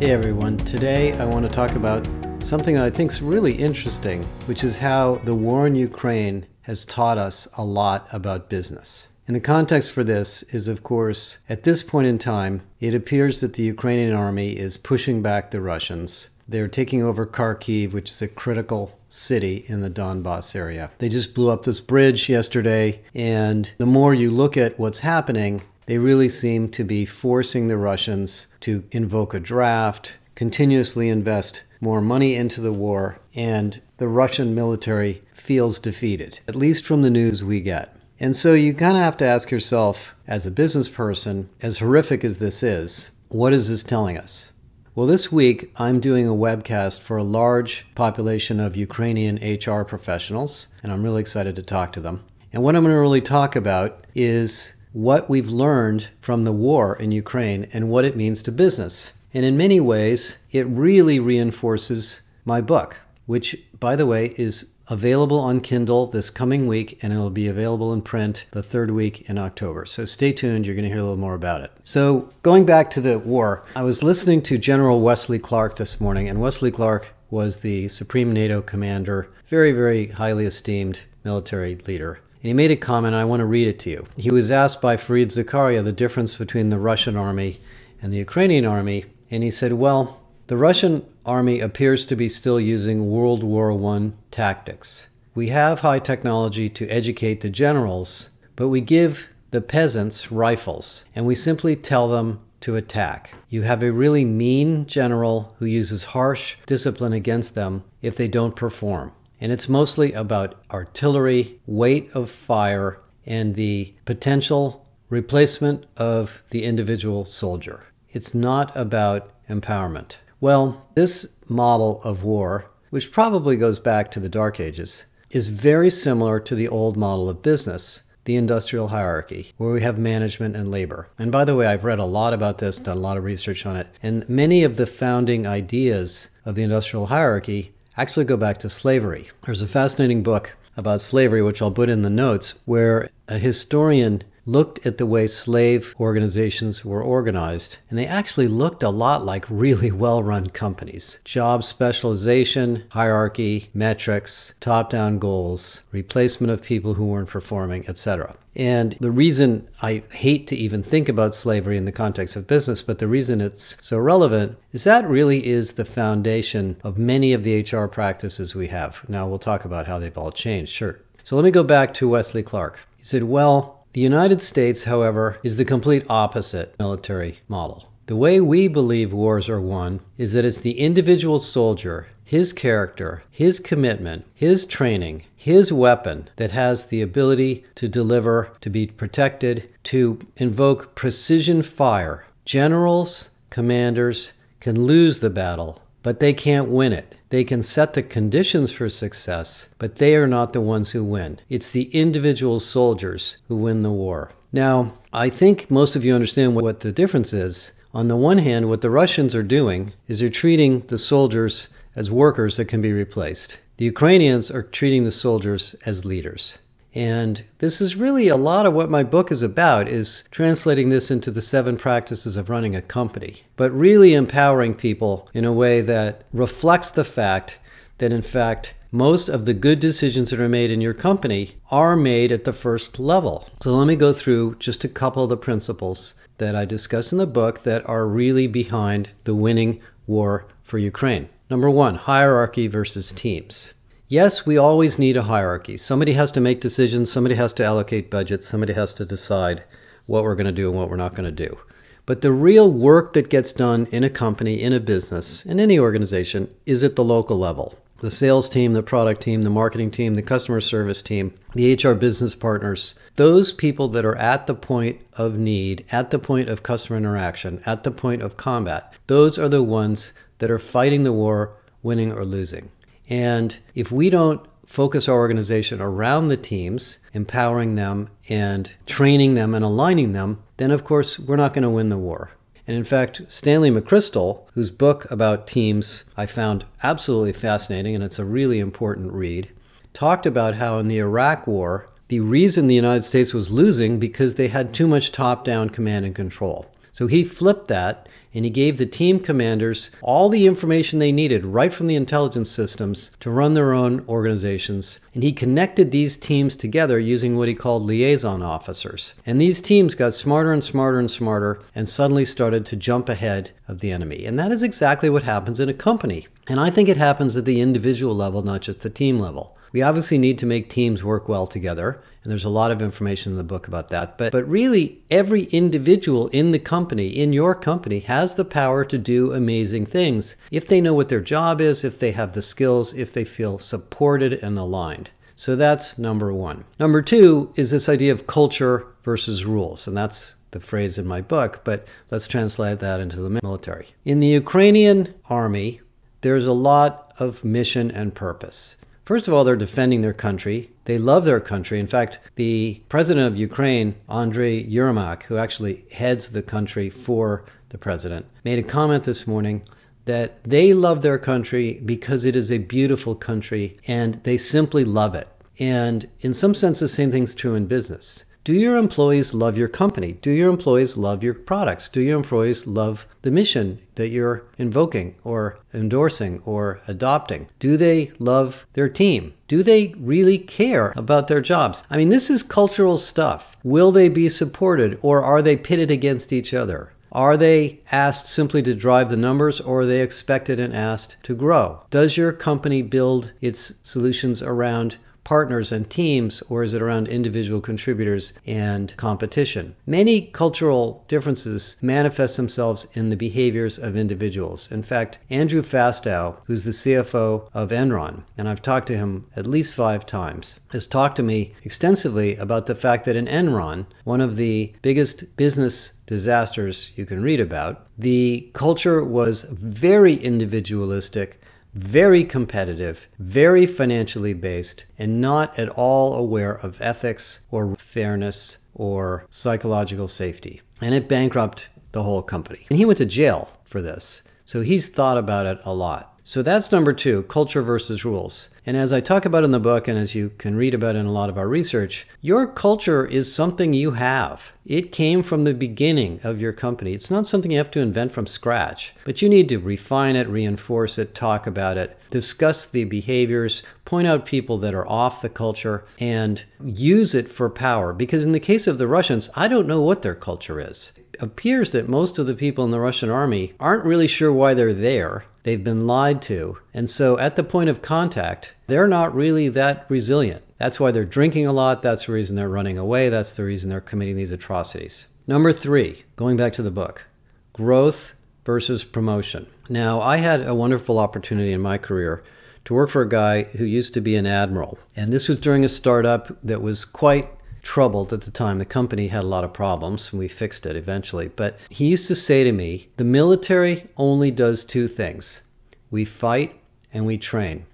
Hey everyone, today I want to talk about something that I think is really interesting, which is how the war in Ukraine has taught us a lot about business. And the context for this is, of course, at this point in time, it appears that the Ukrainian army is pushing back the Russians. They're taking over Kharkiv, which is a critical city in the Donbass area. They just blew up this bridge yesterday, and the more you look at what's happening, they really seem to be forcing the Russians to invoke a draft, continuously invest more money into the war, and the Russian military feels defeated, at least from the news we get. And so you kind of have to ask yourself, as a business person, as horrific as this is, what is this telling us? Well, this week I'm doing a webcast for a large population of Ukrainian HR professionals, and I'm really excited to talk to them. And what I'm going to really talk about is what we've learned from the war in Ukraine and what it means to business. And in many ways, it really reinforces my book, which, by the way, is available on Kindle this coming week and it'll be available in print the third week in October. So stay tuned, you're going to hear a little more about it. So, going back to the war, I was listening to General Wesley Clark this morning, and Wesley Clark was the Supreme NATO commander, very, very highly esteemed military leader and he made a comment, I want to read it to you. He was asked by Fareed Zakaria the difference between the Russian army and the Ukrainian army, and he said, Well, the Russian army appears to be still using World War I tactics. We have high technology to educate the generals, but we give the peasants rifles, and we simply tell them to attack. You have a really mean general who uses harsh discipline against them if they don't perform and it's mostly about artillery, weight of fire, and the potential replacement of the individual soldier. It's not about empowerment. Well, this model of war, which probably goes back to the Dark Ages, is very similar to the old model of business, the industrial hierarchy, where we have management and labor. And by the way, I've read a lot about this, done a lot of research on it, and many of the founding ideas of the industrial hierarchy actually go back to slavery. There's a fascinating book about slavery, which I'll put in the notes, where a historian looked at the way slave organizations were organized, and they actually looked a lot like really well run companies. Job specialization, hierarchy, metrics, top down goals, replacement of people who weren't performing, etc. And the reason I hate to even think about slavery in the context of business, but the reason it's so relevant is that really is the foundation of many of the HR practices we have. Now, we'll talk about how they've all changed, sure. So let me go back to Wesley Clark. He said, Well, the United States, however, is the complete opposite military model. The way we believe wars are won is that it's the individual soldier, his character, his commitment, his training, his weapon that has the ability to deliver, to be protected, to invoke precision fire. Generals, commanders can lose the battle, but they can't win it. They can set the conditions for success, but they are not the ones who win. It's the individual soldiers who win the war. Now, I think most of you understand what the difference is. On the one hand, what the Russians are doing is they're treating the soldiers as workers that can be replaced. The Ukrainians are treating the soldiers as leaders. And this is really a lot of what my book is about is translating this into the seven practices of running a company, but really empowering people in a way that reflects the fact that in fact most of the good decisions that are made in your company are made at the first level. So let me go through just a couple of the principles that I discuss in the book that are really behind the winning war for Ukraine. Number one, hierarchy versus teams. Yes, we always need a hierarchy. Somebody has to make decisions, somebody has to allocate budgets, somebody has to decide what we're going to do and what we're not going to do. But the real work that gets done in a company, in a business, in any organization is at the local level. The sales team, the product team, the marketing team, the customer service team, the HR business partners, those people that are at the point of need, at the point of customer interaction, at the point of combat, those are the ones that are fighting the war, winning or losing. And if we don't focus our organization around the teams, empowering them and training them and aligning them, then of course we're not going to win the war. And in fact, Stanley McChrystal, whose book about teams I found absolutely fascinating and it's a really important read, talked about how in the Iraq War, the reason the United States was losing because they had too much top down command and control. So he flipped that and he gave the team commanders all the information they needed right from the intelligence systems to run their own organizations. And he connected these teams together using what he called liaison officers. And these teams got smarter and smarter and smarter and suddenly started to jump ahead of the enemy. And that is exactly what happens in a company. And I think it happens at the individual level, not just the team level. We obviously need to make teams work well together, and there's a lot of information in the book about that. But, but really, every individual in the company, in your company, has the power to do amazing things if they know what their job is, if they have the skills, if they feel supported and aligned. So that's number one. Number two is this idea of culture versus rules, and that's the phrase in my book, but let's translate that into the military. In the Ukrainian army, there's a lot of mission and purpose. First of all, they're defending their country. They love their country. In fact, the president of Ukraine, Andrei Yermak, who actually heads the country for the president, made a comment this morning that they love their country because it is a beautiful country and they simply love it. And in some sense, the same thing's true in business. Do your employees love your company? Do your employees love your products? Do your employees love the mission that you're invoking or endorsing or adopting? Do they love their team? Do they really care about their jobs? I mean, this is cultural stuff. Will they be supported or are they pitted against each other? Are they asked simply to drive the numbers or are they expected and asked to grow? Does your company build its solutions around partners and teams, or is it around individual contributors and competition? Many cultural differences manifest themselves in the behaviors of individuals. In fact, Andrew Fastow, who's the CFO of Enron, and I've talked to him at least five times, has talked to me extensively about the fact that in Enron, one of the biggest business disasters you can read about, the culture was very individualistic very competitive, very financially based, and not at all aware of ethics or fairness or psychological safety. And it bankrupted the whole company. And he went to jail for this. So he's thought about it a lot. So that's number two culture versus rules. And as I talk about in the book, and as you can read about in a lot of our research, your culture is something you have. It came from the beginning of your company. It's not something you have to invent from scratch, but you need to refine it, reinforce it, talk about it, discuss the behaviors, point out people that are off the culture, and use it for power. Because in the case of the Russians, I don't know what their culture is appears that most of the people in the Russian army aren't really sure why they're there. They've been lied to. And so at the point of contact, they're not really that resilient. That's why they're drinking a lot. That's the reason they're running away. That's the reason they're committing these atrocities. Number three, going back to the book growth versus promotion. Now, I had a wonderful opportunity in my career to work for a guy who used to be an admiral. And this was during a startup that was quite troubled at the time. The company had a lot of problems, and we fixed it eventually. But he used to say to me, The military only does two things we fight and we train.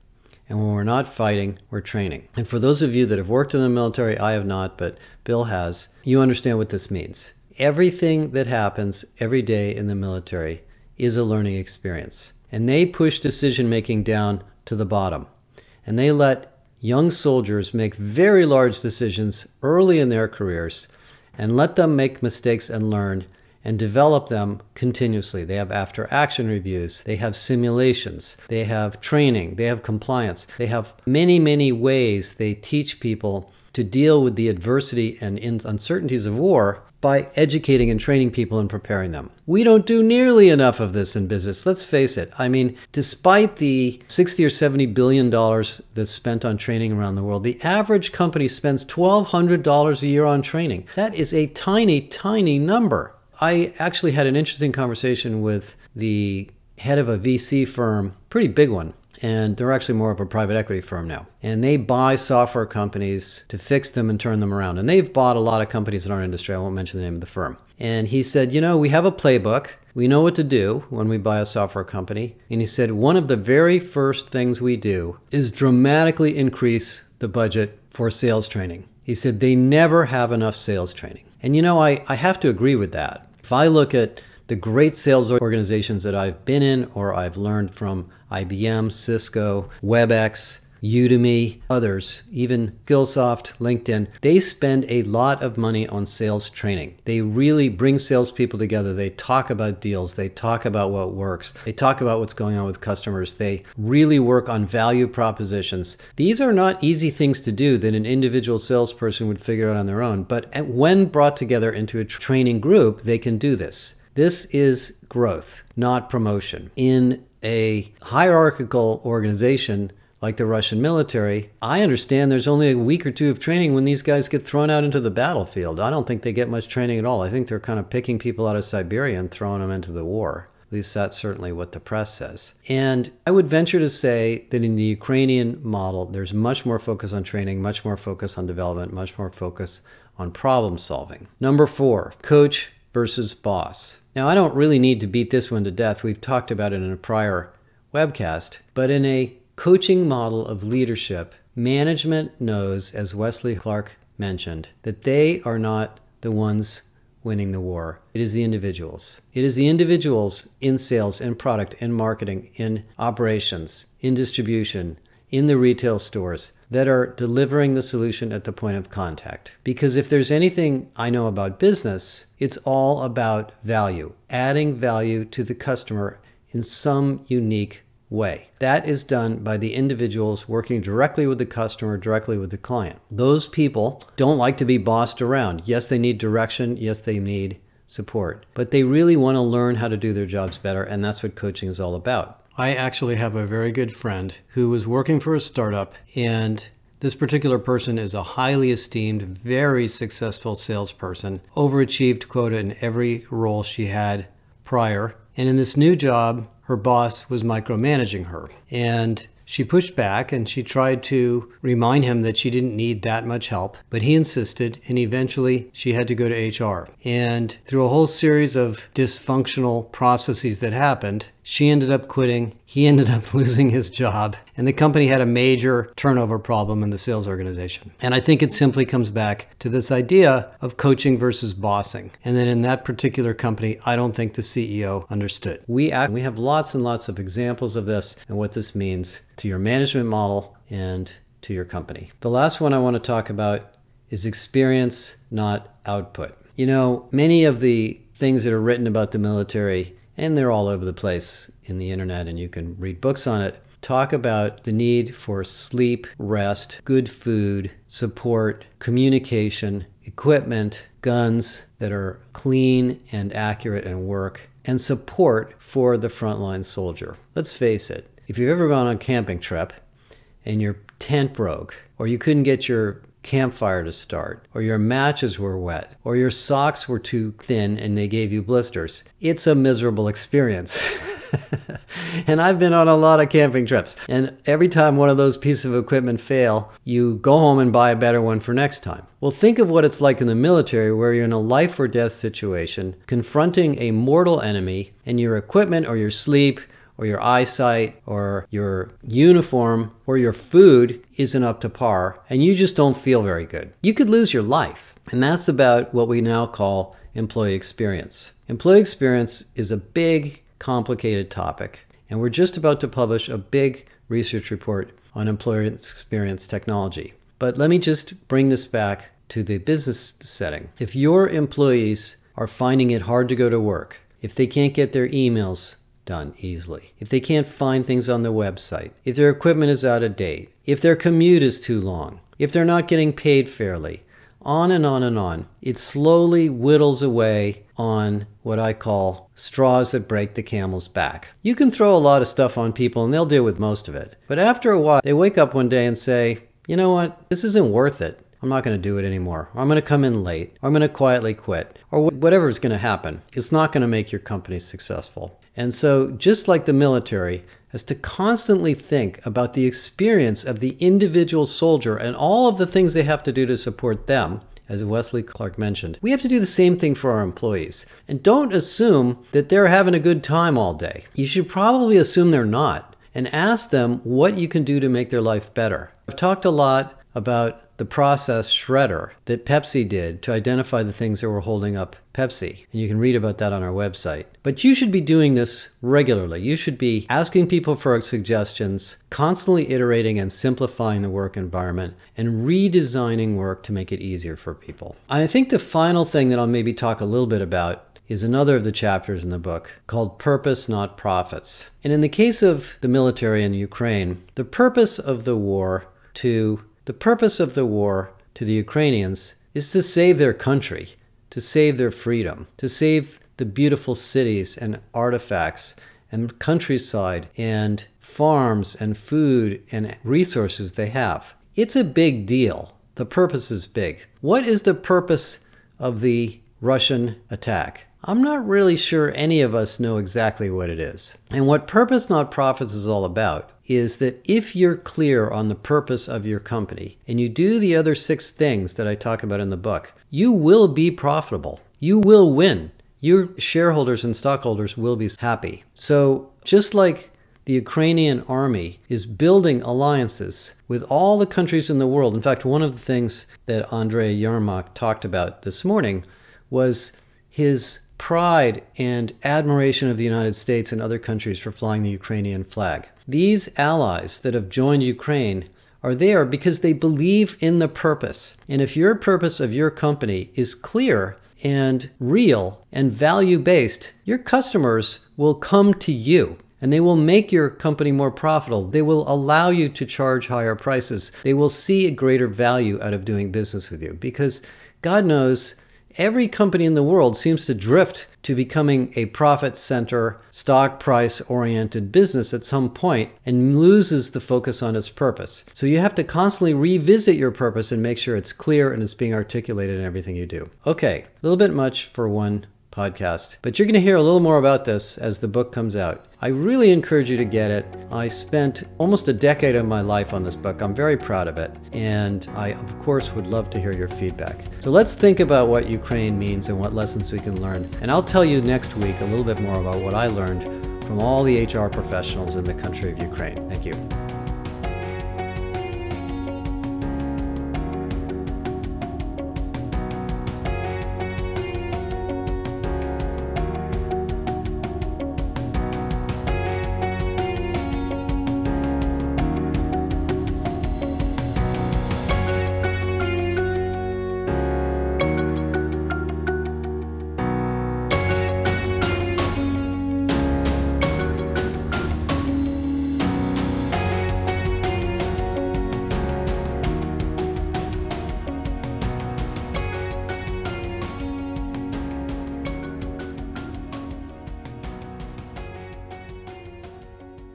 And when we're not fighting, we're training. And for those of you that have worked in the military, I have not, but Bill has, you understand what this means. Everything that happens every day in the military is a learning experience. And they push decision making down to the bottom. And they let young soldiers make very large decisions early in their careers and let them make mistakes and learn and develop them continuously. They have after action reviews, they have simulations, they have training, they have compliance, they have many, many ways they teach people to deal with the adversity and uncertainties of war by educating and training people and preparing them. We don't do nearly enough of this in business. Let's face it. I mean, despite the 60 or 70 billion dollars that's spent on training around the world, the average company spends $1200 a year on training. That is a tiny tiny number. I actually had an interesting conversation with the head of a VC firm, pretty big one, and they're actually more of a private equity firm now. And they buy software companies to fix them and turn them around. And they've bought a lot of companies in our industry. I won't mention the name of the firm. And he said, You know, we have a playbook. We know what to do when we buy a software company. And he said, One of the very first things we do is dramatically increase the budget for sales training. He said, They never have enough sales training. And you know, I, I have to agree with that. If I look at the great sales organizations that I've been in or I've learned from IBM, Cisco, WebEx, Udemy, others, even Skillsoft, LinkedIn, they spend a lot of money on sales training. They really bring salespeople together. They talk about deals. They talk about what works. They talk about what's going on with customers. They really work on value propositions. These are not easy things to do that an individual salesperson would figure out on their own, but when brought together into a training group, they can do this. This is growth, not promotion. In a hierarchical organization, like the Russian military, I understand there's only a week or two of training when these guys get thrown out into the battlefield. I don't think they get much training at all. I think they're kind of picking people out of Siberia and throwing them into the war. At least that's certainly what the press says. And I would venture to say that in the Ukrainian model, there's much more focus on training, much more focus on development, much more focus on problem solving. Number four, coach versus boss. Now, I don't really need to beat this one to death. We've talked about it in a prior webcast, but in a coaching model of leadership, management knows, as Wesley Clark mentioned, that they are not the ones winning the war. It is the individuals. It is the individuals in sales, in product, in marketing, in operations, in distribution, in the retail stores that are delivering the solution at the point of contact. Because if there's anything I know about business, it's all about value, adding value to the customer in some unique way. That is done by the individuals working directly with the customer, directly with the client. Those people don't like to be bossed around. Yes, they need direction. Yes, they need support. But they really want to learn how to do their jobs better, and that's what coaching is all about. I actually have a very good friend who was working for a startup, and this particular person is a highly esteemed, very successful salesperson, overachieved quota in every role she had prior. And in this new job, her boss was micromanaging her. And she pushed back and she tried to remind him that she didn't need that much help, but he insisted, and eventually she had to go to HR. And through a whole series of dysfunctional processes that happened, she ended up quitting. He ended up losing his job. And the company had a major turnover problem in the sales organization. And I think it simply comes back to this idea of coaching versus bossing. And then in that particular company, I don't think the CEO understood. We, act, we have lots and lots of examples of this and what this means to your management model and to your company. The last one I want to talk about is experience, not output. You know, many of the things that are written about the military and they're all over the place in the internet, and you can read books on it. Talk about the need for sleep, rest, good food, support, communication, equipment, guns that are clean and accurate and work, and support for the frontline soldier. Let's face it, if you've ever gone on a camping trip and your tent broke, or you couldn't get your campfire to start, or your matches were wet, or your socks were too thin and they gave you blisters. It's a miserable experience. and I've been on a lot of camping trips. And every time one of those pieces of equipment fail, you go home and buy a better one for next time. Well, think of what it's like in the military where you're in a life or death situation, confronting a mortal enemy, and your equipment or your sleep or your eyesight or your uniform or your food isn't up to par and you just don't feel very good. You could lose your life. And that's about what we now call employee experience. Employee experience is a big, complicated topic, and we're just about to publish a big research report on employee experience technology. But let me just bring this back to the business setting. If your employees are finding it hard to go to work, if they can't get their emails done easily. If they can't find things on their website, if their equipment is out of date, if their commute is too long, if they're not getting paid fairly, on and on and on. It slowly whittles away on what I call straws that break the camel's back. You can throw a lot of stuff on people and they'll deal with most of it. But after a while, they wake up one day and say, you know what, this isn't worth it. I'm not going to do it anymore. Or I'm going to come in late. Or I'm going to quietly quit. Or whatever is going to happen. It's not going to make your company successful. And so, just like the military, has to constantly think about the experience of the individual soldier and all of the things they have to do to support them, as Wesley Clark mentioned. We have to do the same thing for our employees. And don't assume that they're having a good time all day. You should probably assume they're not and ask them what you can do to make their life better. I've talked a lot about the process shredder that Pepsi did to identify the things that were holding up Pepsi. And you can read about that on our website. But you should be doing this regularly. You should be asking people for suggestions, constantly iterating and simplifying the work environment, and redesigning work to make it easier for people. I think the final thing that I'll maybe talk a little bit about is another of the chapters in the book called Purpose Not Profits. And in the case of the military in Ukraine, the purpose of the war to the purpose of the war to the Ukrainians is to save their country, to save their freedom, to save the beautiful cities and artifacts and countryside and farms and food and resources they have. It's a big deal. The purpose is big. What is the purpose of the Russian attack? I'm not really sure any of us know exactly what it is. And what Purpose Not Profits is all about is that if you're clear on the purpose of your company and you do the other six things that I talk about in the book, you will be profitable. You will win. Your shareholders and stockholders will be happy. So, just like the Ukrainian army is building alliances with all the countries in the world. In fact, one of the things that Andrei Yermak talked about this morning was his pride and admiration of the United States and other countries for flying the Ukrainian flag. These allies that have joined Ukraine are there because they believe in the purpose. And if your purpose of your company is clear and real and value based, your customers will come to you and they will make your company more profitable. They will allow you to charge higher prices. They will see a greater value out of doing business with you because God knows every company in the world seems to drift to becoming a profit center, stock price oriented business at some point and loses the focus on its purpose. So you have to constantly revisit your purpose and make sure it's clear and it's being articulated in everything you do. Okay, a little bit much for one podcast. But you're going to hear a little more about this as the book comes out. I really encourage you to get it. I spent almost a decade of my life on this book. I'm very proud of it. And I, of course, would love to hear your feedback. So let's think about what Ukraine means and what lessons we can learn. And I'll tell you next week a little bit more about what I learned from all the HR professionals in the country of Ukraine. Thank you.